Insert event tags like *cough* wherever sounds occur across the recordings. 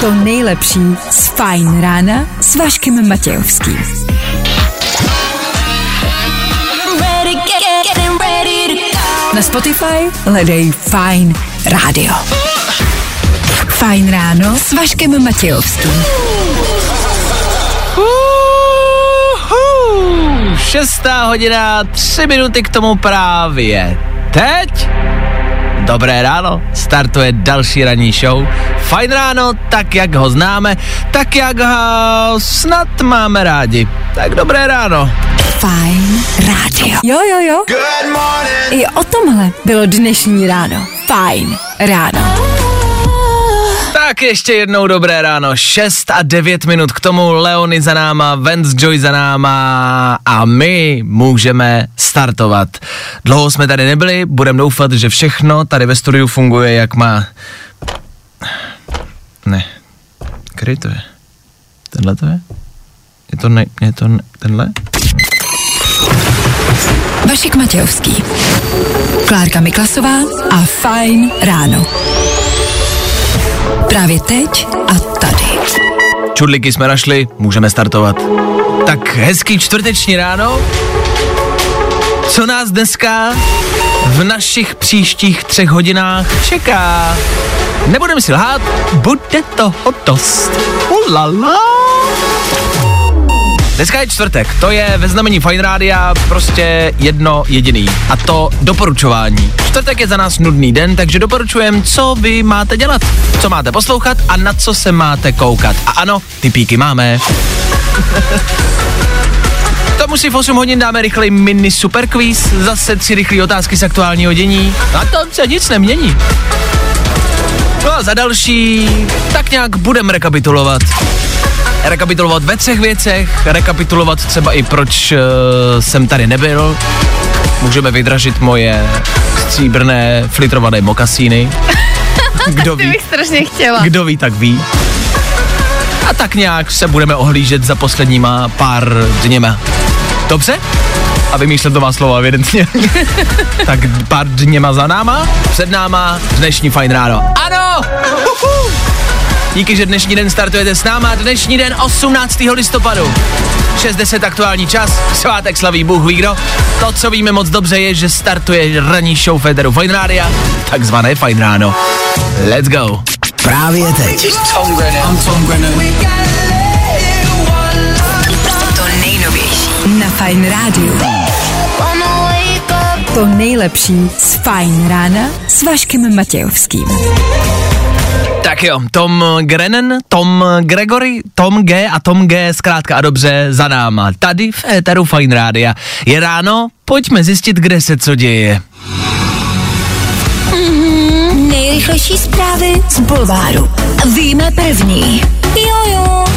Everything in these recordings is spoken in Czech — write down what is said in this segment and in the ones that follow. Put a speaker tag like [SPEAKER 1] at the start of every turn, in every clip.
[SPEAKER 1] to
[SPEAKER 2] nejlepší z Fajn rána s Vaškem Matějovským. Na Spotify hledej Fajn rádio. Fajn ráno s Vaškem Matějovským.
[SPEAKER 3] Uhu, šestá hodina, tři minuty k tomu právě. Teď? Dobré ráno, startuje další ranní show. Fajn ráno, tak jak ho známe, tak jak ho snad máme rádi. Tak dobré ráno.
[SPEAKER 2] Fajn rádio. Jo, jo, jo. I o tomhle bylo dnešní ráno. Fajn ráno.
[SPEAKER 3] Tak ještě jednou dobré ráno, 6 a 9 minut k tomu, Leony za náma, Vance Joy za náma a my můžeme startovat. Dlouho jsme tady nebyli, budeme doufat, že všechno tady ve studiu funguje, jak má... Ne, který to je? Tenhle to je? Je to ne, je to ne, tenhle?
[SPEAKER 2] Vašek Matějovský. Klárka Miklasová a Fajn ráno. Právě teď a tady.
[SPEAKER 3] Čudliky jsme našli, můžeme startovat. Tak hezký čtvrteční ráno. Co nás dneska v našich příštích třech hodinách čeká? Nebudeme si lhát, bude toho dost. Ulala. Dneska je čtvrtek, to je ve znamení Fine Rádia prostě jedno jediný a to doporučování. Čtvrtek je za nás nudný den, takže doporučujem, co vy máte dělat, co máte poslouchat a na co se máte koukat. A ano, ty píky máme. *laughs* Tomu si v 8 hodin dáme rychlej mini super quiz, zase tři rychlé otázky z aktuálního dění. A to se nic nemění. No a za další, tak nějak budeme rekapitulovat rekapitulovat ve třech věcech, rekapitulovat třeba i proč uh, jsem tady nebyl. Můžeme vydražit moje stříbrné flitrované mokasíny. *laughs* Kdo ví,
[SPEAKER 4] bych strašně chtěla.
[SPEAKER 3] kdo ví, tak ví. A tak nějak se budeme ohlížet za posledníma pár dněma. Dobře? A vymýšlet nová slova evidentně. *laughs* tak pár dněma za náma, před náma dnešní fajn ráno. Ano! Uhu! Díky, že dnešní den startujete s náma. Dnešní den 18. listopadu. 60 aktuální čas, svátek slaví Bůh ví kdo. To, co víme moc dobře, je, že startuje ranní show Federu Fine Rádia, takzvané Fine Ráno. Let's go.
[SPEAKER 5] Právě teď.
[SPEAKER 2] To Fajn rádiu. To nejlepší z Fajn rána s Vaškem Matějovským.
[SPEAKER 3] Tak jo, Tom Grennan, Tom Gregory, Tom G a Tom G zkrátka a dobře za náma. Tady v éteru Fine Rádia. Je ráno, pojďme zjistit, kde se co děje.
[SPEAKER 2] Nejrychlejší zprávy z Bulváru. Víme první. Jojo.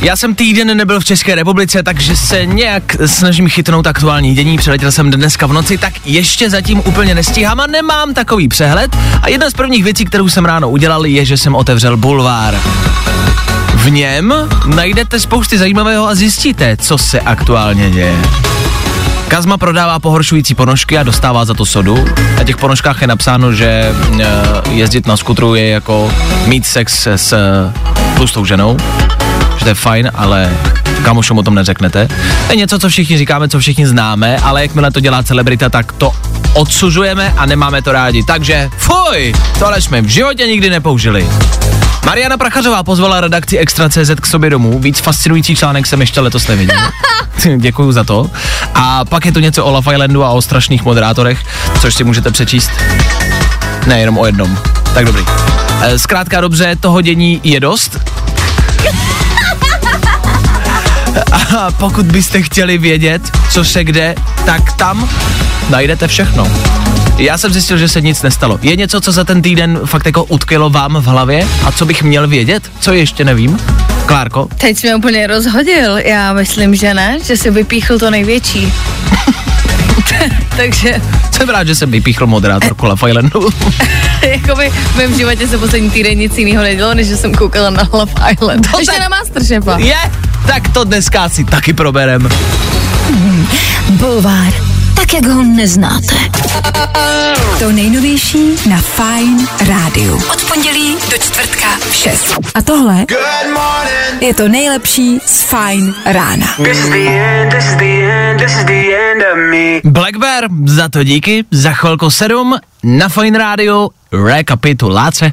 [SPEAKER 3] Já jsem týden nebyl v České republice, takže se nějak snažím chytnout aktuální dění. Přeletěl jsem dneska v noci, tak ještě zatím úplně nestíhám a nemám takový přehled. A jedna z prvních věcí, kterou jsem ráno udělal, je, že jsem otevřel bulvár. V něm najdete spousty zajímavého a zjistíte, co se aktuálně děje. Kazma prodává pohoršující ponožky a dostává za to sodu. Na těch ponožkách je napsáno, že e, jezdit na skutru je jako mít sex s tlustou ženou že to je fajn, ale kamošům o tom neřeknete. To je něco, co všichni říkáme, co všichni známe, ale jakmile to dělá celebrita, tak to odsuzujeme a nemáme to rádi. Takže fuj, tohle jsme v životě nikdy nepoužili. Mariana Prachařová pozvala redakci Extra.cz k sobě domů. Víc fascinující článek jsem ještě letos neviděl. *laughs* Děkuju za to. A pak je tu něco o Love Islandu a o strašných moderátorech, což si můžete přečíst. Ne, jenom o jednom. Tak dobrý. E, Zkrátka dobře, toho dění je dost. A pokud byste chtěli vědět, co se kde, tak tam najdete všechno. Já jsem zjistil, že se nic nestalo. Je něco, co za ten týden fakt jako utkvělo vám v hlavě a co bych měl vědět? Co ještě nevím? Klárko?
[SPEAKER 4] Teď jsi mě úplně rozhodil. Já myslím, že ne, že jsi vypíchl to největší. *laughs* Takže
[SPEAKER 3] Jsem rád, že jsem vypíchl moderátorku Love *laughs* Islandu.
[SPEAKER 4] jakoby v mém životě se poslední týden nic jiného nedělo, než že jsem koukala na Love Island.
[SPEAKER 3] To
[SPEAKER 4] Ještě
[SPEAKER 3] tak-
[SPEAKER 4] na Masterchefa.
[SPEAKER 3] Je, tak to dneska si taky proberem.
[SPEAKER 2] Bulvár. tak jak ho neznáte. To nejnovější na Fine Rádiu. Od pondělí do čtvrtka v 6. A tohle je to nejlepší z Fine rána.
[SPEAKER 3] Black Bear, za to díky, za chvilku 7 na Fine Radio rekapitulace.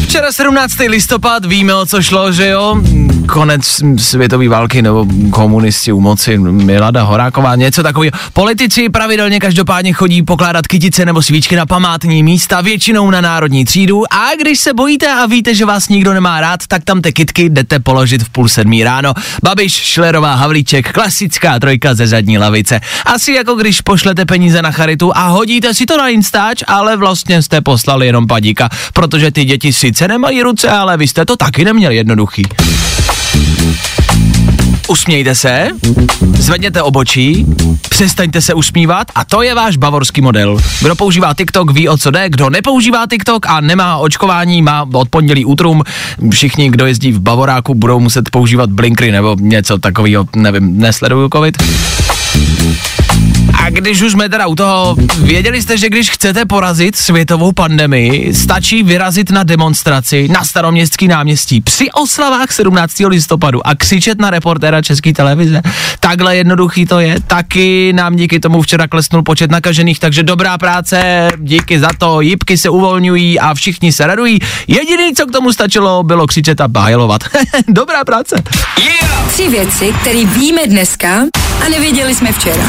[SPEAKER 3] Včera 17. listopad, víme o co šlo, že jo? Konec světové války nebo komunisti u moci, Milada Horáková, něco takového. Politici pravidelně každopádně chodí pokládat kytice nebo svíčky na památní místa, většinou na národní třídu a když se bojíte a víte, že vás nikdo nemá rád, tak tam ty kytky jdete položit v půl sedmí ráno. Babiš, Šlerová, Havlíček, klasická trojka ze zadní lavice. Asi jako když pošlete peníze na charitu a hodíte si to na Instač, ale vlastně jste poslali jenom padíka, protože ty děti sice nemají ruce, ale vy jste to taky neměli jednoduchý. Usmějte se, zvedněte obočí, přestaňte se usmívat a to je váš bavorský model. Kdo používá TikTok ví o co jde, kdo nepoužívá TikTok a nemá očkování, má od pondělí útrum, všichni, kdo jezdí v Bavoráku, budou muset používat blinkry nebo něco takového, nevím, nesleduju covid. A když už jsme teda u toho, věděli jste, že když chcete porazit světovou pandemii, stačí vyrazit na demonstraci na staroměstský náměstí při oslavách 17. listopadu a křičet na reportéra České televize. Takhle jednoduchý to je. Taky nám díky tomu včera klesnul počet nakažených, takže dobrá práce, díky za to, jipky se uvolňují a všichni se radují. Jediný, co k tomu stačilo, bylo křičet a bájelovat. *laughs* dobrá práce.
[SPEAKER 2] Yeah! Tři věci, které víme dneska a nevěděli jsme včera.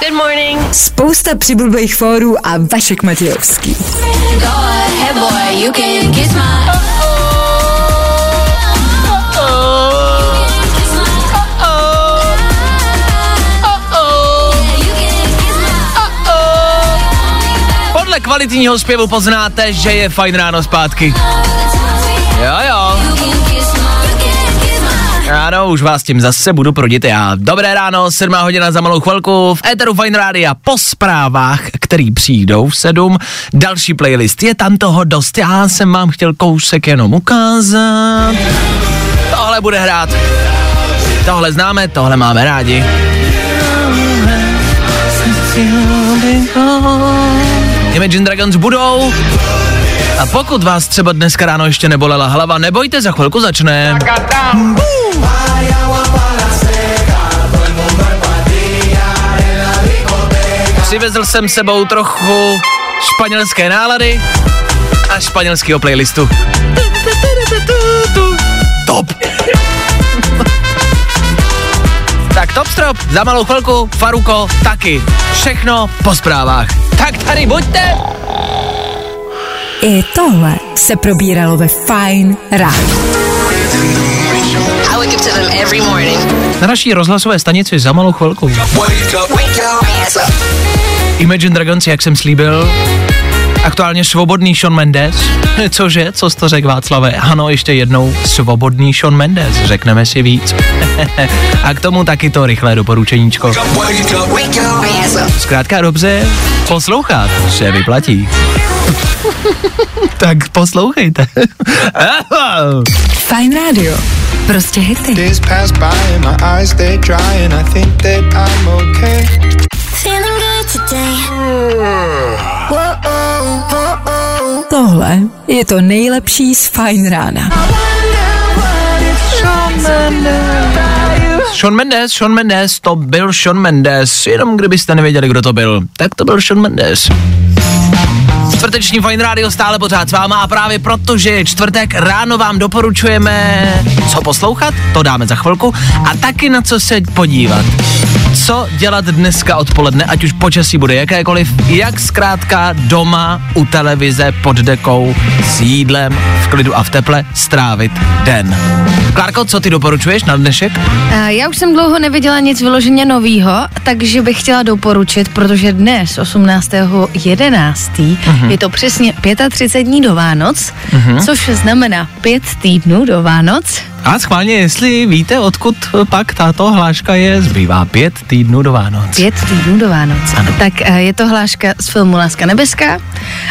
[SPEAKER 1] Good morning.
[SPEAKER 2] Spousta přibulbých fórů a Vašek Matějovský.
[SPEAKER 1] Go ahead, boy, you can kiss my.
[SPEAKER 3] Podle kvalitního zpěvu poznáte, že je fajn ráno zpátky. Ano, už vás tím zase budu prodit já. Dobré ráno, 7 hodina za malou chvilku v Eteru Fine Rádia po zprávách, který přijdou v 7. Další playlist, je tam toho dost, já jsem vám chtěl kousek jenom ukázat. Tohle bude hrát. Tohle známe, tohle máme rádi. Imagine Dragons budou. A pokud vás třeba dneska ráno ještě nebolela hlava, nebojte, za chvilku začne. Přivezl jsem sebou trochu španělské nálady a španělského playlistu. Top! Tak top strop, za malou chvilku, Faruko, taky. Všechno po zprávách. Tak tady buďte!
[SPEAKER 2] I tohle se probíralo ve Fine ráno.
[SPEAKER 3] Na naší rozhlasové stanici za malou chvilku. Imagine Dragons, jak jsem slíbil, aktuálně svobodný Sean Mendes. *laughs* Cože, co jsi to řekl Václave? Ano, ještě jednou, svobodný Sean Mendes, řekneme si víc. *laughs* A k tomu taky to rychlé doporučeníčko. Zkrátka dobře, poslouchat se vyplatí. *laughs* tak poslouchejte.
[SPEAKER 2] Fine rádio. Prostě hity.
[SPEAKER 5] Days pass by and my eyes they dry and I think that I'm okay.
[SPEAKER 1] Feeling good today.
[SPEAKER 2] Tohle je to nejlepší z Fine rána.
[SPEAKER 3] Sean Mendes, Sean Mendes, to byl Sean Mendes, jenom kdybyste nevěděli, kdo to byl, tak to byl Sean Mendes. Čtvrteční Fine Radio stále pořád s váma a právě protože je čtvrtek, ráno vám doporučujeme, co poslouchat, to dáme za chvilku, a taky na co se podívat. Co dělat dneska odpoledne, ať už počasí bude jakékoliv, jak zkrátka doma u televize pod dekou s jídlem v klidu a v teple strávit den. Klárko, co ty doporučuješ na dnešek?
[SPEAKER 4] Já už jsem dlouho neviděla nic vyloženě novýho, takže bych chtěla doporučit, protože dnes, 18.11., je to přesně 35 dní do Vánoc, což znamená pět týdnů do Vánoc.
[SPEAKER 3] A schválně, jestli víte, odkud pak tato hláška je, zbývá pět týdnů do Vánoc.
[SPEAKER 4] Pět týdnů do Vánoc.
[SPEAKER 3] Ano.
[SPEAKER 4] Tak eh, je to hláška z filmu Láska nebeská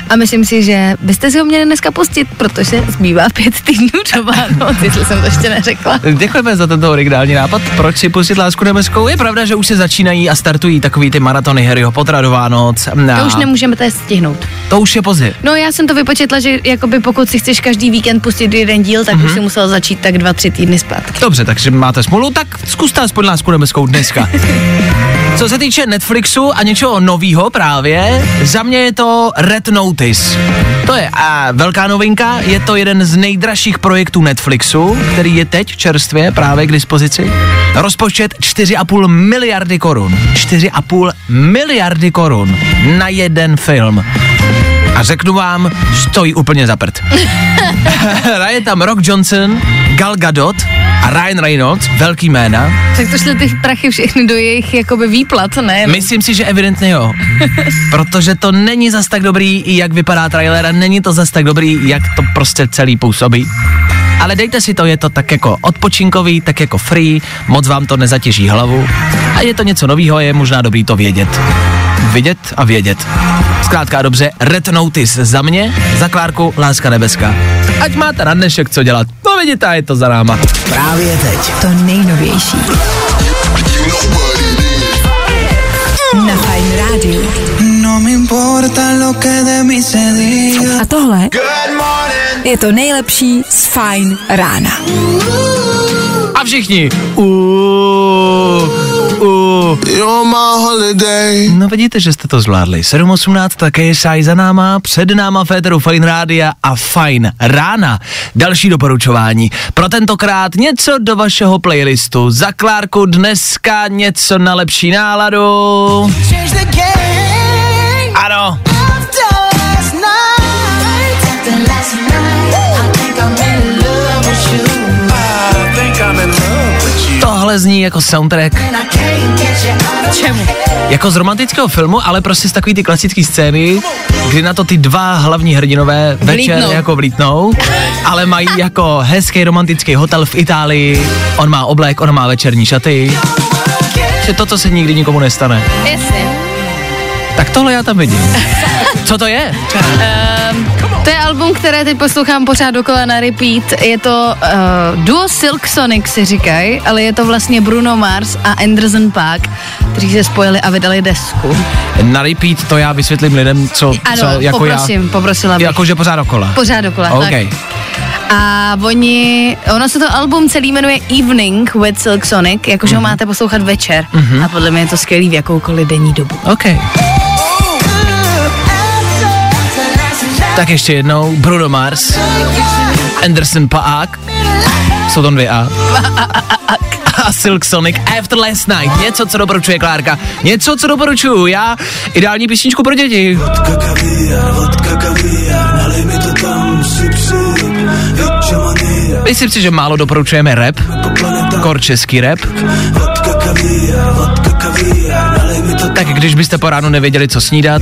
[SPEAKER 4] a myslím si, že byste si ho měli dneska pustit, protože zbývá pět týdnů do Vánoc, jestli jsem to ještě neřekla.
[SPEAKER 3] Děkujeme za tento originální nápad. Proč si pustit lásku nebeskou? Je pravda, že už se začínají a startují takový ty maratony Harryho Pottera do Vánoc.
[SPEAKER 4] To už nemůžeme to stihnout.
[SPEAKER 3] to už je pozdě.
[SPEAKER 4] No já jsem to vypočetla, že jakoby pokud si chceš každý víkend pustit jeden díl, tak mm-hmm. už si musel začít tak dva, tři týdny zpátky.
[SPEAKER 3] Dobře, takže máte smůlu, tak zkuste aspoň lásku nebeskou dneska. Co se týče Netflixu a něčeho novýho právě, za mě je to Red Notice. To je a velká novinka, je to jeden z nejdražších projektů Netflixu, který je teď čerstvě právě k dispozici. Rozpočet 4,5 miliardy korun. 4,5 miliardy korun na jeden film. A řeknu vám, stojí úplně za prd. *laughs* Hraje tam Rock Johnson, Gal Gadot a Ryan Reynolds, velký jména.
[SPEAKER 4] Tak to šly ty prachy všechny do jejich jakoby výplat, ne?
[SPEAKER 3] Myslím si, že evidentně jo. *laughs* Protože to není zas tak dobrý, jak vypadá trailer a není to zas tak dobrý, jak to prostě celý působí. Ale dejte si to, je to tak jako odpočinkový, tak jako free, moc vám to nezatěží hlavu. A je to něco novýho, je možná dobrý to vědět. Vidět a vědět. Zkrátka dobře, Red Notice za mě, za Klárku Láska nebeská. Ať máte na dnešek co dělat. No vidíte, a je to za náma.
[SPEAKER 6] Právě teď.
[SPEAKER 2] To nejnovější. Na Fajn rádiu.
[SPEAKER 5] No me importa lo que de mí se diga.
[SPEAKER 2] A tohle je to nejlepší z Fajn rána.
[SPEAKER 3] A všichni. Uuu, uuu.
[SPEAKER 5] You're my holiday.
[SPEAKER 3] No vidíte, že jste to zvládli. 7.18 také je šaj za náma, před náma Féteru Fine Rádia a Fine Rána. Další doporučování. Pro tentokrát něco do vašeho playlistu. Za Klárku dneska něco na lepší náladu.
[SPEAKER 5] Change the game
[SPEAKER 3] Ano, tohle zní jako soundtrack,
[SPEAKER 4] Čemu?
[SPEAKER 3] jako z romantického filmu, ale prostě z takový ty klasické scény, kdy na to ty dva hlavní hrdinové večer
[SPEAKER 4] Vlítnou.
[SPEAKER 3] jako vlítnou, ale mají jako hezký romantický hotel v Itálii, on má oblek, ona má večerní šaty, že to, co se nikdy nikomu nestane.
[SPEAKER 4] Jasně.
[SPEAKER 3] Tak tohle já tam vidím. Co to je?
[SPEAKER 4] To je album, které teď poslouchám pořád dokola na repeat. Je to uh, duo Silk Sonic si říkají, ale je to vlastně Bruno Mars a Anderson Paak, kteří se spojili a vydali desku.
[SPEAKER 3] Na repeat to já vysvětlím lidem, co,
[SPEAKER 4] Ano,
[SPEAKER 3] co jako
[SPEAKER 4] poprosím,
[SPEAKER 3] já.
[SPEAKER 4] poprosila bych.
[SPEAKER 3] Jakože pořád dokola.
[SPEAKER 4] Pořád dokola,
[SPEAKER 3] OK.
[SPEAKER 4] tak. A oni, ono se to album celý jmenuje Evening with Silk Sonic, jakože
[SPEAKER 3] Mhm.
[SPEAKER 4] ho máte poslouchat večer. A podle mě je to skvělý v jakoukoliv denní dobu.
[SPEAKER 3] OK. Tak ještě jednou, Bruno Mars, Anderson Paak, jsou tam dvě A. A Silk Sonic After Last Night. Něco, co doporučuje Klárka. Něco, co doporučuju já. Ideální písničku pro děti. Myslím si, že málo doporučujeme rap, kor český rap. Tak když byste po ránu nevěděli, co snídat,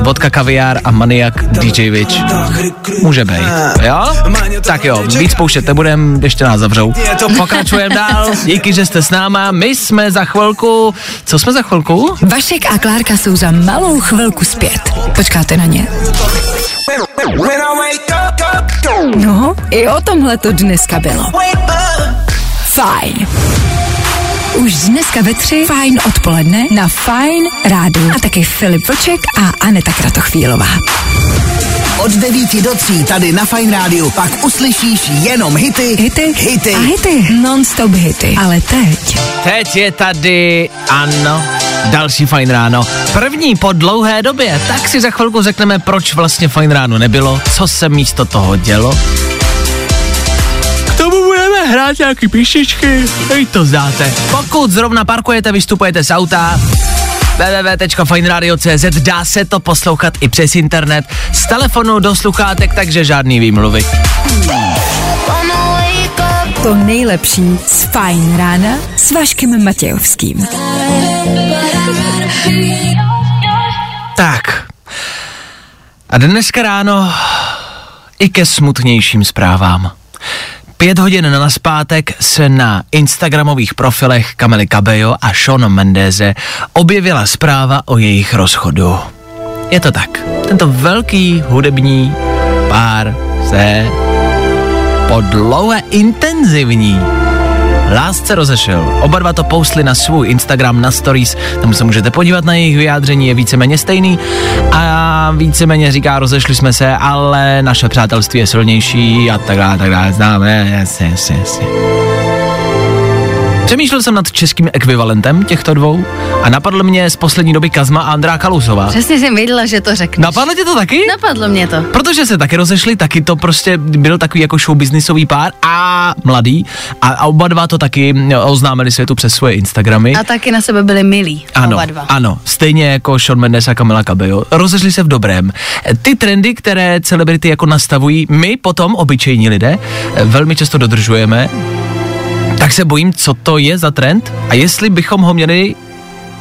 [SPEAKER 3] vodka, kaviár a maniak DJ Witch. Může být, jo? Tak jo, víc pouštět nebudem, ještě nás zavřou. Pokračujeme dál, díky, že jste s náma, my jsme za chvilku, co jsme za chvilku?
[SPEAKER 2] Vašek a Klárka jsou za malou chvilku zpět. Počkáte na ně? No, i o tomhle to dneska bylo. Fajn. Už dneska ve tři Fajn odpoledne na Fajn rádu. A taky Filip Vlček a Aneta Kratochvílová.
[SPEAKER 6] Od 9 do 3 tady na Fine Rádiu pak uslyšíš jenom hity,
[SPEAKER 2] Hity,
[SPEAKER 6] hity.
[SPEAKER 2] a hity. Non-stop hity. Ale teď
[SPEAKER 3] Teď je tady, ano, další Fajn ráno. První po dlouhé době, tak si za chvilku řekneme, proč vlastně Fajn ráno nebylo, co se místo toho dělo. K tomu budeme hrát nějaký píšičky, hej to znáte. Pokud zrovna parkujete, vystupujete z auta, www.fajnradio.cz dá se to poslouchat i přes internet, z telefonu do sluchátek, takže žádný výmluvy.
[SPEAKER 2] To nejlepší z Fajn rána s Vaškem Matějovským.
[SPEAKER 3] Tak. A dneska ráno i ke smutnějším zprávám. Pět hodin na naspátek se na Instagramových profilech Kamely Cabello a Sean Mendeze objevila zpráva o jejich rozchodu. Je to tak. Tento velký hudební pár se po dlouhé intenzivní lásce rozešel. Oba dva to postli na svůj Instagram, na stories, tam se můžete podívat na jejich vyjádření, je víceméně stejný a víceméně říká, rozešli jsme se, ale naše přátelství je silnější a tak dále, tak dále, známe, jasně, jasně, jasně. Přemýšlel jsem nad českým ekvivalentem těchto dvou a napadl mě z poslední doby Kazma a Andrá Kalusová.
[SPEAKER 4] Přesně jsem věděla, že to řekneš.
[SPEAKER 3] Napadlo tě to taky?
[SPEAKER 4] Napadlo mě to.
[SPEAKER 3] Protože se taky rozešli, taky to prostě byl takový jako showbiznisový pár a mladý a, a oba dva to taky oznámili světu přes svoje Instagramy.
[SPEAKER 4] A taky na sebe byli milí.
[SPEAKER 3] Ano,
[SPEAKER 4] oba dva.
[SPEAKER 3] ano, stejně jako Sean Mendes a Camila Cabello. Rozešli se v dobrém. Ty trendy, které celebrity jako nastavují, my potom, obyčejní lidé, velmi často dodržujeme, tak se bojím, co to je za trend a jestli bychom ho měli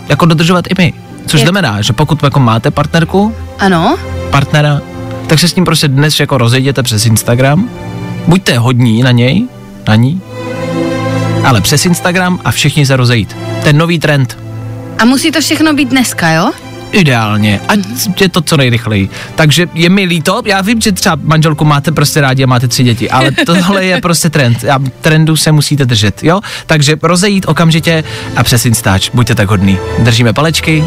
[SPEAKER 3] jako dodržovat i my. Což
[SPEAKER 4] Je-
[SPEAKER 3] znamená, že pokud jako máte partnerku,
[SPEAKER 4] Ano,
[SPEAKER 3] partnera, tak se s ním prostě dnes jako rozejděte přes Instagram. Buďte hodní na něj, na ní, ale přes Instagram a všichni se rozejít. Ten nový trend.
[SPEAKER 4] a musí to všechno být dneska, jo?
[SPEAKER 3] Ideálně. Ať je to co nejrychleji. Takže je mi líto, já vím, že třeba manželku máte prostě rádi a máte tři děti, ale *laughs* tohle je prostě trend. A trendu se musíte držet, jo? Takže rozejít okamžitě a přes Instač. Buďte tak hodný. Držíme palečky.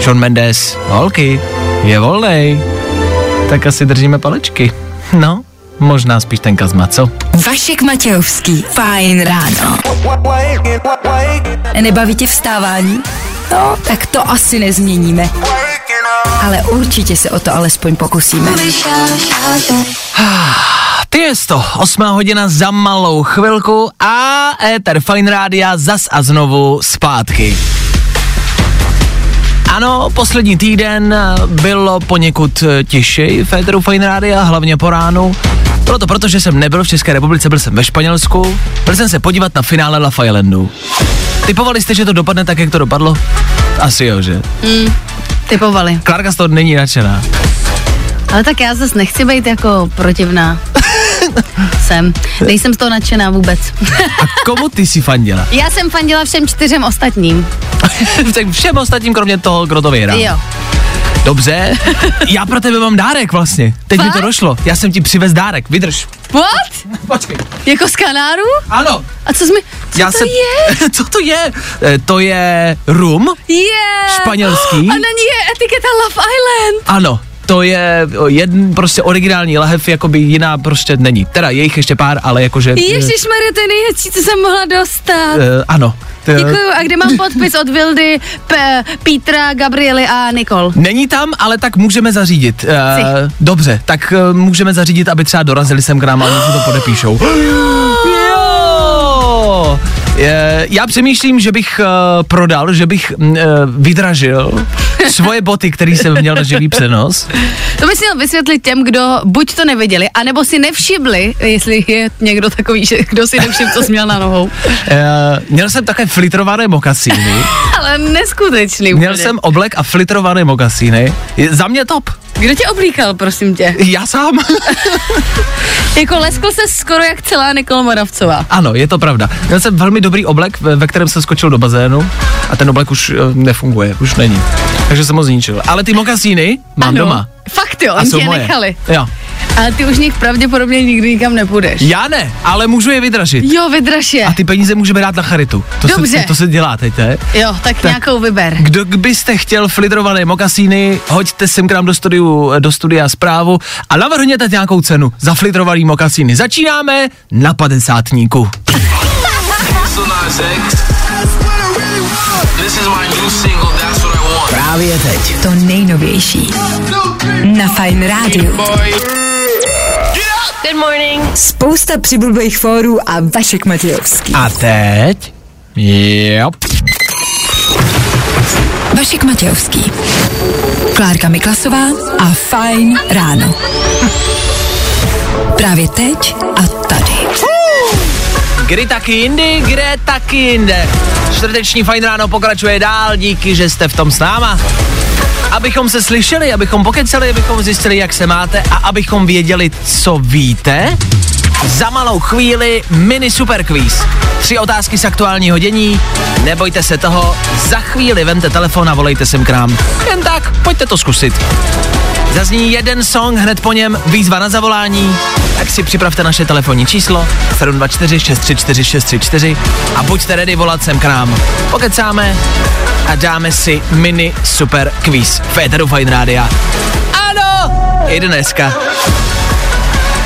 [SPEAKER 3] Sean Mendes, holky, je volnej. Tak asi držíme palečky. No, možná spíš ten Kazma, co?
[SPEAKER 2] Vašek Matějovský. Fajn ráno. Nebaví tě vstávání? No, tak to asi nezměníme. Ale určitě se o to alespoň pokusíme. *sighs*
[SPEAKER 3] Ty je to, osmá hodina za malou chvilku a Ether Fine Rádia zas a znovu zpátky. Ano, poslední týden bylo poněkud těžší v Eteru Fine Rádia, hlavně po ránu. Bylo to proto, že jsem nebyl v České republice, byl jsem ve Španělsku, byl jsem se podívat na finále La Islandu. Typovali jste, že to dopadne tak, jak to dopadlo? Asi jo, že?
[SPEAKER 4] Typovali.
[SPEAKER 3] Klárka z toho není nadšená.
[SPEAKER 4] Ale tak já zase nechci být jako protivná. *laughs* jsem. Nejsem z toho nadšená vůbec.
[SPEAKER 3] A komu ty si fandila?
[SPEAKER 4] já jsem fandila všem čtyřem ostatním. *laughs*
[SPEAKER 3] tak všem ostatním, kromě toho, kdo to vyhrál.
[SPEAKER 4] Jo.
[SPEAKER 3] Dobře, *laughs* já pro tebe mám dárek vlastně. Teď mi to
[SPEAKER 4] Fakt?
[SPEAKER 3] došlo. Já jsem ti přivez dárek, vydrž.
[SPEAKER 4] What?
[SPEAKER 3] Počkej.
[SPEAKER 4] Jako z Kanáru?
[SPEAKER 3] Ano.
[SPEAKER 4] A co jsme... Co
[SPEAKER 3] já
[SPEAKER 4] to
[SPEAKER 3] jsem,
[SPEAKER 4] je? *laughs*
[SPEAKER 3] Co to je? Eh, To je rum.
[SPEAKER 4] Je!
[SPEAKER 3] Španělský? *gasps*
[SPEAKER 4] A na ní je etiketa Love Island.
[SPEAKER 3] Ano. To je o, jeden prostě originální lahev, jakoby jiná prostě není. Teda je jich ještě pár, ale jakože...
[SPEAKER 4] Ježíš to je nejhezčí, co jsem mohla dostat.
[SPEAKER 3] Uh, ano.
[SPEAKER 4] Děkuju. A kde mám podpis od Vildy, P- Petra, Gabriely a Nikol?
[SPEAKER 3] Není tam, ale tak můžeme zařídit. Uh, dobře, tak uh, můžeme zařídit, aby třeba dorazili sem k nám a oni to podepíšou. *gasps* jo! Je, já přemýšlím, že bych uh, prodal, že bych uh, vydražil svoje boty, které jsem měl na živý přenos.
[SPEAKER 4] To bys měl vysvětlit těm, kdo buď to neviděli, anebo si nevšimli, jestli je někdo takový, že kdo si nevšiml, co jsi měl na nohou.
[SPEAKER 3] Uh, měl jsem také flitrované mokasíny. *laughs*
[SPEAKER 4] Ale neskutečný
[SPEAKER 3] Měl
[SPEAKER 4] úplně.
[SPEAKER 3] jsem oblek a flitrované mokasíny. Je- Za mě top.
[SPEAKER 4] Kdo tě oblíkal, prosím tě?
[SPEAKER 3] Já sám. *laughs*
[SPEAKER 4] Jako leskl se skoro jak celá Nikol Moravcová.
[SPEAKER 3] ano, je to pravda. Měl jsem velmi dobrý oblek, ve, ve kterém jsem skočil do bazénu a ten oblek už uh, nefunguje, už není. Takže jsem ho zničil. Ale ty mokasíny mám
[SPEAKER 4] ano.
[SPEAKER 3] doma.
[SPEAKER 4] Fakt jo,
[SPEAKER 3] A
[SPEAKER 4] oni tě
[SPEAKER 3] moje.
[SPEAKER 4] nechali.
[SPEAKER 3] Jo.
[SPEAKER 4] Ale ty už nich pravděpodobně nikdy nikam nepůjdeš.
[SPEAKER 3] Já ne, ale můžu je vydražit.
[SPEAKER 4] Jo, vydraž je.
[SPEAKER 3] A ty peníze můžeme dát na charitu. To
[SPEAKER 4] Dobře.
[SPEAKER 3] Se, to se dělá teď, ne?
[SPEAKER 4] Jo, tak, tak nějakou vyber.
[SPEAKER 3] Kdo byste chtěl flitrované mokasíny, hoďte sem k nám do, studiu, do studia zprávu a navrhněte nějakou cenu za flitrovaný mokasíny. Začínáme na padesátníku.
[SPEAKER 7] So Nas X. This is my new single, That's What I Want.
[SPEAKER 6] Právě teď.
[SPEAKER 2] To nejnovější. Na Fajn rádiu.
[SPEAKER 1] Good morning.
[SPEAKER 2] Spousta přibulbých fórů a Vašek Matějovský.
[SPEAKER 3] A teď? Jo.
[SPEAKER 2] Vašek Matějovský. Klárka Miklasová a Fajn ráno. *laughs* Právě teď a tady.
[SPEAKER 3] Kdy taky jindy, kde taky jinde. Čtvrteční fajn ráno pokračuje dál, díky, že jste v tom s náma. Abychom se slyšeli, abychom pokecali, abychom zjistili, jak se máte a abychom věděli, co víte, Za malou chvíli mini super quiz. Tři otázky z aktuálního dění. Nebojte se toho, za chvíli vemte telefon a volejte sem k nám. Jen tak, pojďte to zkusit. Zazní jeden song, hned po něm výzva na zavolání, tak si připravte naše telefonní číslo 724 634 634 a buďte ready volat sem k nám. Pokecáme a dáme si mini super quiz Féteru Fine Rádia. Ano, i dneska.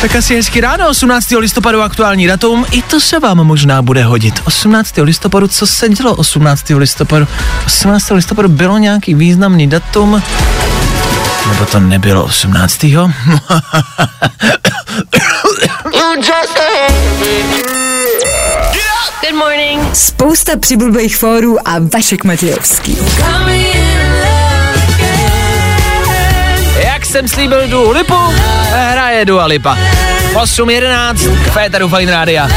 [SPEAKER 3] Tak asi hezky ráno, 18. listopadu aktuální datum, i to se vám možná bude hodit. 18. listopadu, co se dělo 18. listopadu? 18. listopadu bylo nějaký významný datum, nebo to nebylo 18.
[SPEAKER 1] Good morning.
[SPEAKER 2] Spousta přibulbých fórů a Vašek Matějovský.
[SPEAKER 3] Jak jsem slíbil Dua Lipu, hraje Dua Lipa. 8.11, Féteru Fine Rádia.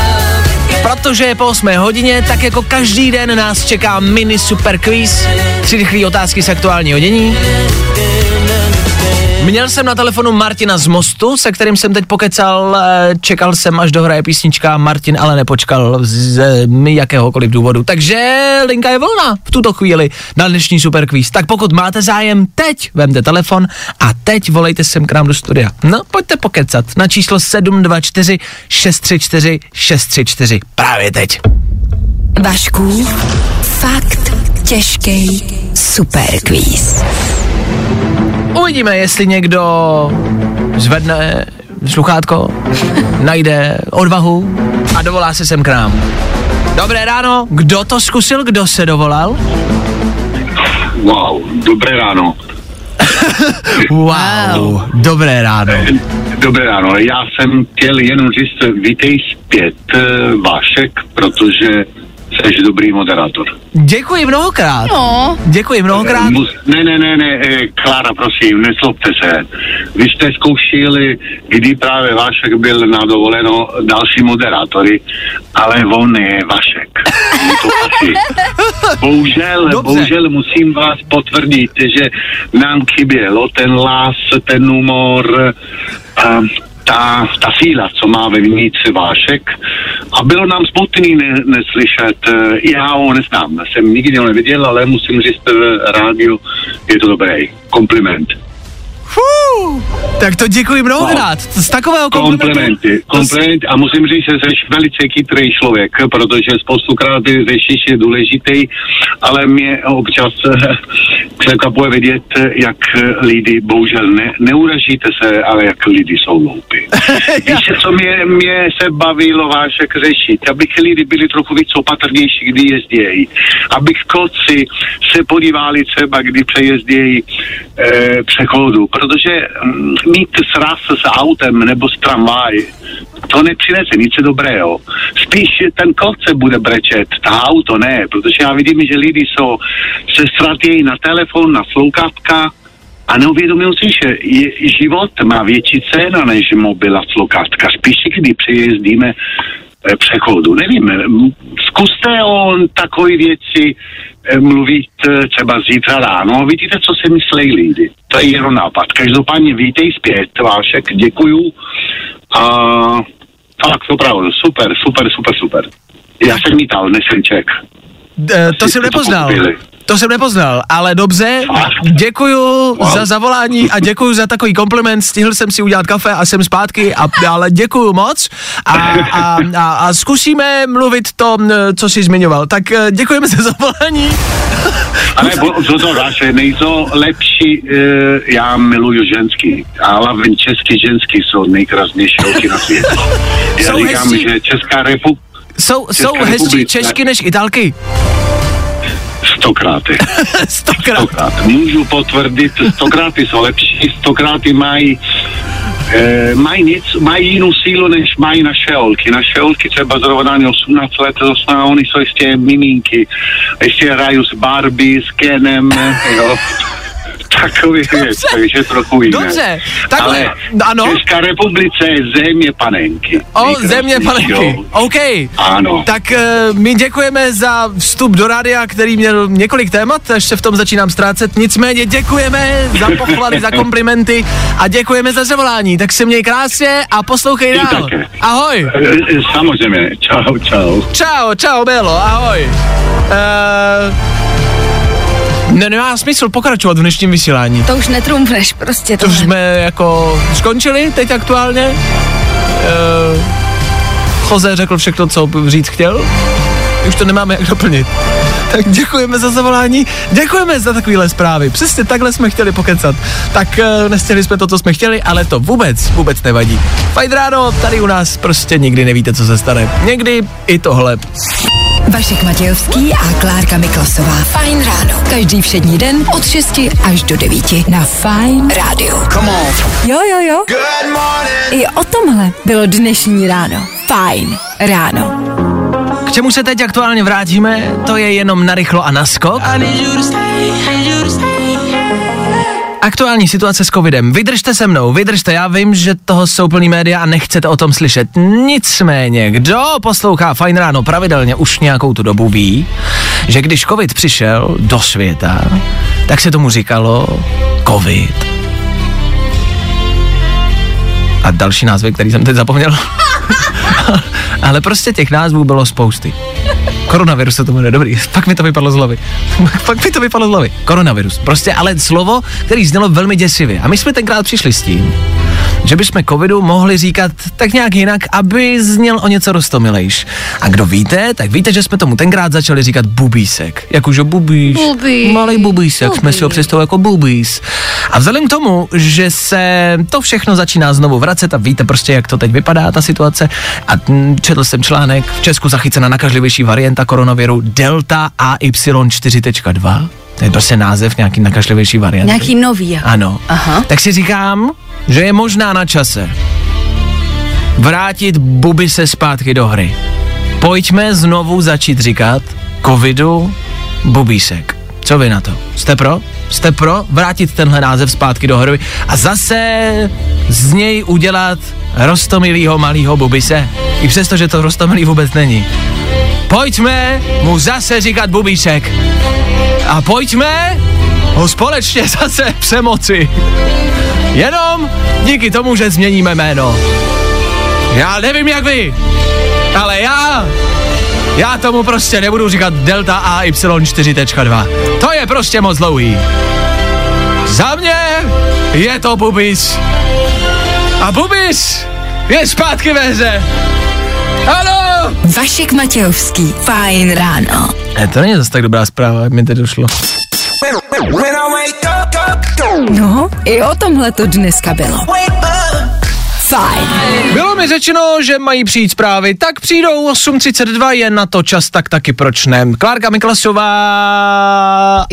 [SPEAKER 3] Protože je po 8 hodině, tak jako každý den nás čeká mini super quiz. Tři rychlé otázky z aktuálního dění. Měl jsem na telefonu Martina z Mostu, se kterým jsem teď pokecal, eh, čekal jsem, až dohraje písnička, Martin ale nepočkal z jakéhokoliv důvodu. Takže linka je volná v tuto chvíli na dnešní super quiz. Tak pokud máte zájem, teď vemte telefon a teď volejte sem k nám do studia. No, pojďte pokecat na číslo 724 634 634. Právě teď.
[SPEAKER 2] Vašku, fakt těžký superquiz.
[SPEAKER 3] Uvidíme, jestli někdo zvedne sluchátko, najde odvahu a dovolá se sem k nám. Dobré ráno, kdo to zkusil, kdo se dovolal?
[SPEAKER 8] Wow, dobré ráno. *laughs*
[SPEAKER 3] Wow, dobré ráno.
[SPEAKER 8] Dobré ráno, já jsem chtěl jenom říct, vítej zpět, eh, Vášek, protože jsi dobrý moderátor.
[SPEAKER 3] Děkuji mnohokrát.
[SPEAKER 4] No,
[SPEAKER 3] Děkuji mnohokrát.
[SPEAKER 8] Mus, ne, ne, ne, ne, eh, Klára, prosím, neslobte se. Vy jste zkoušeli, kdy právě Vašek byl na dovoleno další moderátory, ale on je Vašek. Je to asi. *laughs* Bohužel,
[SPEAKER 3] Dobře.
[SPEAKER 8] bohužel musím vás potvrdit, že nám chybělo ten lás, ten humor, a ta, ta síla, co má ve vnitř Vášek. A bylo nám smutný ne, neslyšet. Eh, Já ho neznám, jsem nikdy ho neviděl, ale musím říct v rádiu, je to dobrý. Kompliment.
[SPEAKER 3] Fů, tak to děkuji mnohokrát. Z takového komplimentu.
[SPEAKER 8] Komplimenty,
[SPEAKER 3] to s-
[SPEAKER 8] kompliment a musím říct, že jsi velice chytrý člověk, protože spoustukrát ty řešíš je důležitý, ale mě občas eh, překvapuje vidět, jak lidi, bohužel ne, neuražíte se, ale jak lidi jsou hloupí. *laughs* Víš, co mě, mě se bavilo Vášek řešit, abych lidi byli trochu víc opatrnější, kdy jezdějí, abych koci se podívali třeba, kdy přejezdějí e, přechodu, protože mm, mít sraz s autem nebo s tramvaj, to nepřinese nic dobrého. Spíš ten kolce bude brečet, ta auto ne, protože já vidím, že lidi jsou, se ztratějí na telefon, na sloukátka a neuvědomují si, že je, život má větší cena než mobil a sloukátka. Spíš když přejezdíme eh, přechodu. Nevím, m, zkuste o takové věci mluvit eh, třeba zítra ráno vidíte, co si myslí lidi. To je jenom nápad. Každopádně vítej zpět, Vášek, děkuju. A fakt, opravdu, super, super, super, super. Já jsem mítal, nejsem Čech.
[SPEAKER 3] Eh, to jsem nepoznal. To jsem nepoznal, ale dobře, děkuju
[SPEAKER 8] Wow.
[SPEAKER 3] za zavolání a děkuju za takový kompliment, stihl jsem si udělat kafe a jsem zpátky, a, ale děkuju moc a, a, a, a zkusíme mluvit to, co jsi zmiňoval. Tak eh, děkujeme za zavolání.
[SPEAKER 8] Ale co to dáše, nejsou lepší, e, já miluju ženský, a hlavně český ženský jsou nejkrásnější holky na světě. Já říkám, že Česká republika
[SPEAKER 3] Jsou, jsou hezčí. Češky než Italky?
[SPEAKER 8] stokráty. *laughs*
[SPEAKER 3] Stokrát.
[SPEAKER 8] Stokrát. Můžu potvrdit, stokráty jsou lepší, stokráty mají E, mají, nic, mají jinou sílu, než mají naše holky. Naše holky třeba zrovna 18 let, zosna, oni jsou ještě miminky. Ještě hrajou s Barbie, s Kenem, *laughs* jo. Takový věc, takže trochu jiné.
[SPEAKER 3] Dobře, takhle,
[SPEAKER 8] Ale
[SPEAKER 3] no ano.
[SPEAKER 8] Česká republice je země panenky.
[SPEAKER 3] O, země panenky.
[SPEAKER 8] jo.
[SPEAKER 3] OK.
[SPEAKER 8] Ano.
[SPEAKER 3] Tak uh, my děkujeme za vstup do rádia, který měl několik témat, až se v tom začínám ztrácet. Nicméně děkujeme za pochvaly, za komplimenty a děkujeme za zavolání. Tak se měj krásně a poslouchej dál.
[SPEAKER 8] také.
[SPEAKER 3] Ahoj.
[SPEAKER 8] E, e, Samozřejmě, čau, čau.
[SPEAKER 3] Čau, čau, Belo, ahoj. Uh, ne, nemá smysl pokračovat v dnešním vysílání.
[SPEAKER 4] To už netrumfneš prostě
[SPEAKER 3] To už jsme jako skončili teď aktuálně. Uh, Jose řekl všechno, co říct chtěl. Už to nemáme jak doplnit. Tak děkujeme za zavolání, děkujeme za takovéhle zprávy. Přesně takhle jsme chtěli pokecat. Tak uh, nestihli jsme to, co jsme chtěli, ale to vůbec, vůbec nevadí. Fajn ráno, tady u nás prostě nikdy nevíte, co se stane. Někdy i tohle.
[SPEAKER 2] Vašek Matějovský a Klárka Miklasová. Fajn ráno. Každý všední den od 6 až do 9 na Fajn rádiu.
[SPEAKER 6] Come on.
[SPEAKER 2] Jo, jo, jo. I o tomhle bylo dnešní ráno. Fajn ráno.
[SPEAKER 3] K čemu se teď aktuálně vrátíme, to je jenom narychlo a naskok. Aktuální situace s covidem. Vydržte se mnou, vydržte, já vím, že toho jsou plný média a nechcete o tom slyšet. Nicméně, kdo poslouchá Fajn ráno pravidelně už nějakou tu dobu ví, že když covid přišel do světa, tak se tomu říkalo covid. A další názvy, který jsem teď zapomněl. *laughs* Ale prostě těch názvů bylo spousty. Koronavirus se to jmenuje, dobrý, pak mi to vypadlo z hlavy. *laughs* pak mi to vypadlo z hlavy. Koronavirus. Prostě ale slovo, který znělo velmi děsivě. A my jsme tenkrát přišli s tím, že bychom covidu mohli říkat tak nějak jinak, aby zněl o něco rostomilejš. A kdo víte, tak víte, že jsme tomu tenkrát začali říkat bubísek. Jakože bubíš.
[SPEAKER 4] Bubíš.
[SPEAKER 3] Malý bubísek, jsme si ho představili jako bubís. A vzhledem k tomu, že se to všechno začíná znovu vracet a víte prostě, jak to teď vypadá, ta situace. A mm, četl jsem článek, v Česku zachycena nakažlivější varianta koronaviru Delta AY 4.2. To je prostě název nějaký nakažlivější varianty.
[SPEAKER 4] Nějaký nový. jako.
[SPEAKER 3] Ano.
[SPEAKER 4] Aha.
[SPEAKER 3] Tak si říkám, že je možná na čase vrátit buby se zpátky do hry. Pojďme znovu začít říkat covidu bubísek. Co vy na to? Jste pro? Jste pro vrátit tenhle název zpátky do hry a zase z něj udělat rostomilýho malýho bubise? I přesto, že to rostomilý vůbec není. Pojďme mu zase říkat bubísek. A pojďme ho společně *laughs* zase přemoci. Jenom díky tomu, že změníme jméno. Já nevím jak vy, ale já, já tomu prostě nebudu říkat Delta AY 4.2. To je prostě moc dlouhý. Za mě je to Bubis. A Bubis je zpátky ve hře. Ano!
[SPEAKER 2] Vašek Matějovský. Fajn ráno.
[SPEAKER 3] Ne, to není zase tak dobrá zpráva, jak mi to došlo.
[SPEAKER 2] No, i o tomhle to dneska bylo. Fajn.
[SPEAKER 3] Bylo mi řečeno, že mají přijít zprávy, tak přijdou 8.32, je na to čas, tak taky proč ne. Klárka Miklasová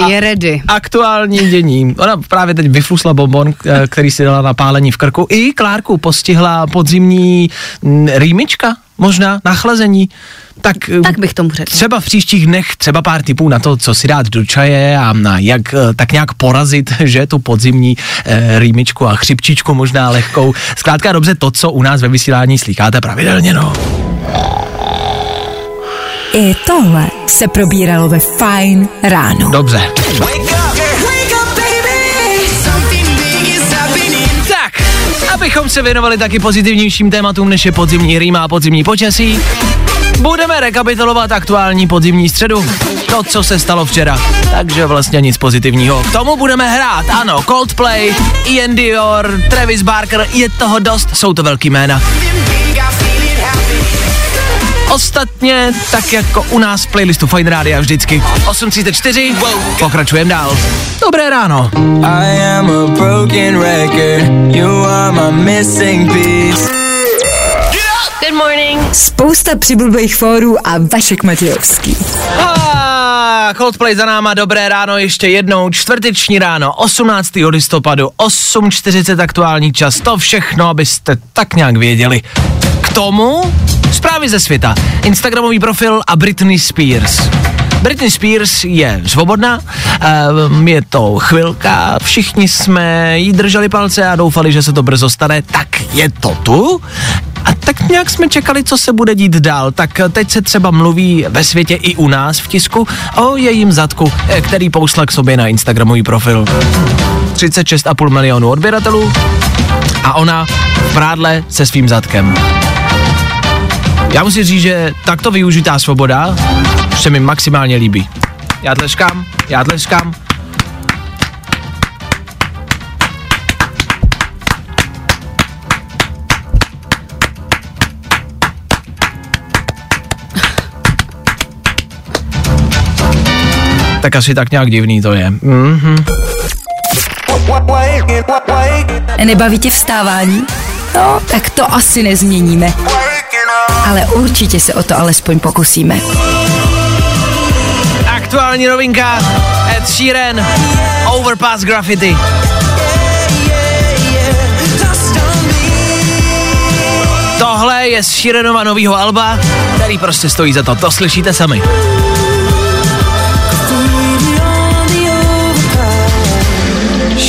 [SPEAKER 4] Je ready.
[SPEAKER 3] aktuální dění. Ona právě teď vyflusla bonbon, k- který si dala na pálení v krku. I Klárku postihla podzimní mm, rýmička, možná, nachlazení. Tak,
[SPEAKER 4] Tak bych tomu řekl.
[SPEAKER 3] Třeba v příštích dnech třeba pár tipů na to, co si dát do čaje a na jak eh, tak nějak porazit, *laughs* že tu podzimní e, rýmičku a chřipčičku možná lehkou. Zkrátka dobře to, co u nás ve vysílání slycháte pravidelně, no.
[SPEAKER 2] I tohle se probíralo ve Fajn ráno.
[SPEAKER 3] Dobře. Tak, abychom se věnovali taky pozitivnějším tématům, než je podzimní rýma a podzimní počasí, budeme rekapitulovat aktuální podzimní středu. To, co se stalo včera. Takže vlastně nic pozitivního. K tomu budeme hrát, ano, Coldplay, Ian Dior, Travis Barker, je toho dost, jsou to velký jména. Ostatně, tak jako u nás v playlistu Fine Radio vždycky. 8.34, pokračujeme dál. Dobré ráno.
[SPEAKER 5] I am a broken record. You are my missing piece.
[SPEAKER 4] Good morning.
[SPEAKER 2] Spousta přibulbých fórů a Vašek Matějovský.
[SPEAKER 3] A Coldplay za náma, dobré ráno ještě jednou, čtvrteční ráno, 18. listopadu, 8.40 aktuální čas, to všechno, abyste tak nějak věděli. K tomu zprávy ze světa, Instagramový profil a Britney Spears. Britney Spears je svobodná, um, je to chvilka, všichni jsme jí drželi palce a doufali, že se to brzo stane, tak je to tu. A tak nějak jsme čekali, co se bude dít dál. Tak teď se třeba mluví ve světě i u nás v tisku o jejím zadku, eh, který pousla k sobě na Instagramový profil. 36,5 milionů odběratelů a ona v prádle se svým zadkem. Já musím říct, že takto využitá svoboda se mi maximálně líbí. Já tleskám, já tleskám. Tak asi tak nějak divný to je. Mhm.
[SPEAKER 2] Nebaví tě vstávání? No, tak to asi nezměníme. Ale určitě se o to alespoň pokusíme.
[SPEAKER 3] Aktuální novinka Ed Sheeran Overpass Graffiti Tohle je z Sheeranova novýho alba, který prostě stojí za to. To slyšíte sami.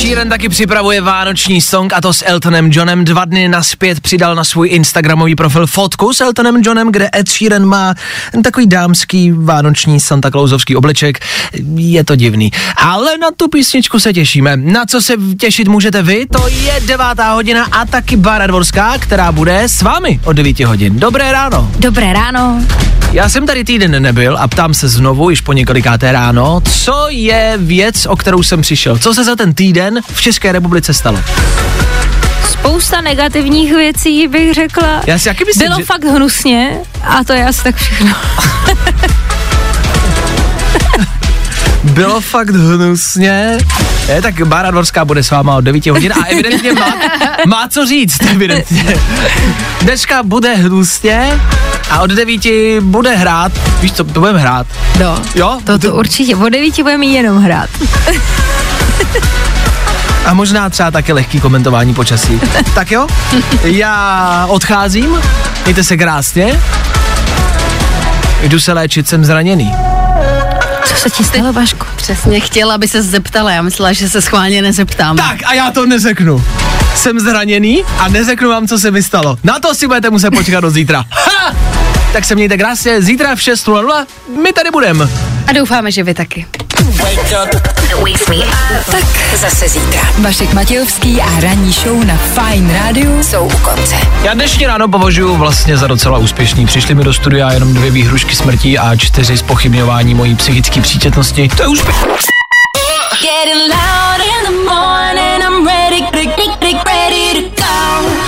[SPEAKER 3] Sheeran taky připravuje vánoční song a to s Eltonem Johnem. Dva dny naspět přidal na svůj Instagramový profil fotku s Eltonem Johnem, kde Ed Sheeran má takový dámský vánoční Santa Clausovský obleček. Je to divný. Ale na tu písničku se těšíme. Na co se těšit můžete vy? To je devátá hodina a taky Bára Dvorská, která bude s vámi od 9 hodin. Dobré ráno.
[SPEAKER 4] Dobré ráno.
[SPEAKER 3] Já jsem tady týden nebyl a ptám se znovu, již po několikáté ráno, co je věc, o kterou jsem přišel. Co se za ten týden v České republice stalo?
[SPEAKER 4] Spousta negativních věcí bych řekla.
[SPEAKER 3] Já si jaký myslím,
[SPEAKER 4] Bylo
[SPEAKER 3] že...
[SPEAKER 4] fakt hnusně a to je asi tak všechno. *laughs*
[SPEAKER 3] Bylo fakt hnusně. Je, tak Bára Dvorská bude s váma od 9 hodin a evidentně má, má co říct, evidentně. Dneska bude hnusně a od 9 bude hrát. Víš co, to budeme hrát.
[SPEAKER 4] No,
[SPEAKER 3] Jo?
[SPEAKER 4] to, to určitě. O devíti budeme jenom hrát. *laughs*
[SPEAKER 3] A možná třeba také lehký komentování počasí. *laughs* tak jo, já odcházím, mějte se krásně. Jdu se léčit, jsem zraněný.
[SPEAKER 4] Co se ti stalo, Vašku? Přesně chtěla, aby se zeptala. Já myslela, že se schválně nezeptám.
[SPEAKER 3] Tak a já to neřeknu. Jsem zraněný a neřeknu vám, co se mi stalo. Na to si budete muset počkat do zítra. Ha! Tak se mějte krásně, zítra v 6.00 my tady budeme.
[SPEAKER 4] A doufáme, že vy taky.
[SPEAKER 2] Tak zase zítra. Vašek Matějovský a ranní show na Fine Radio jsou u konce.
[SPEAKER 3] Já dnešní ráno považuji vlastně za docela úspěšný. Přišly mi do studia jenom dvě výhrušky smrtí a čtyři spochybňování mojí psychické příčetnosti. To je úspěch.
[SPEAKER 1] Getting loud in the morning, I'm ready, ready, ready to go.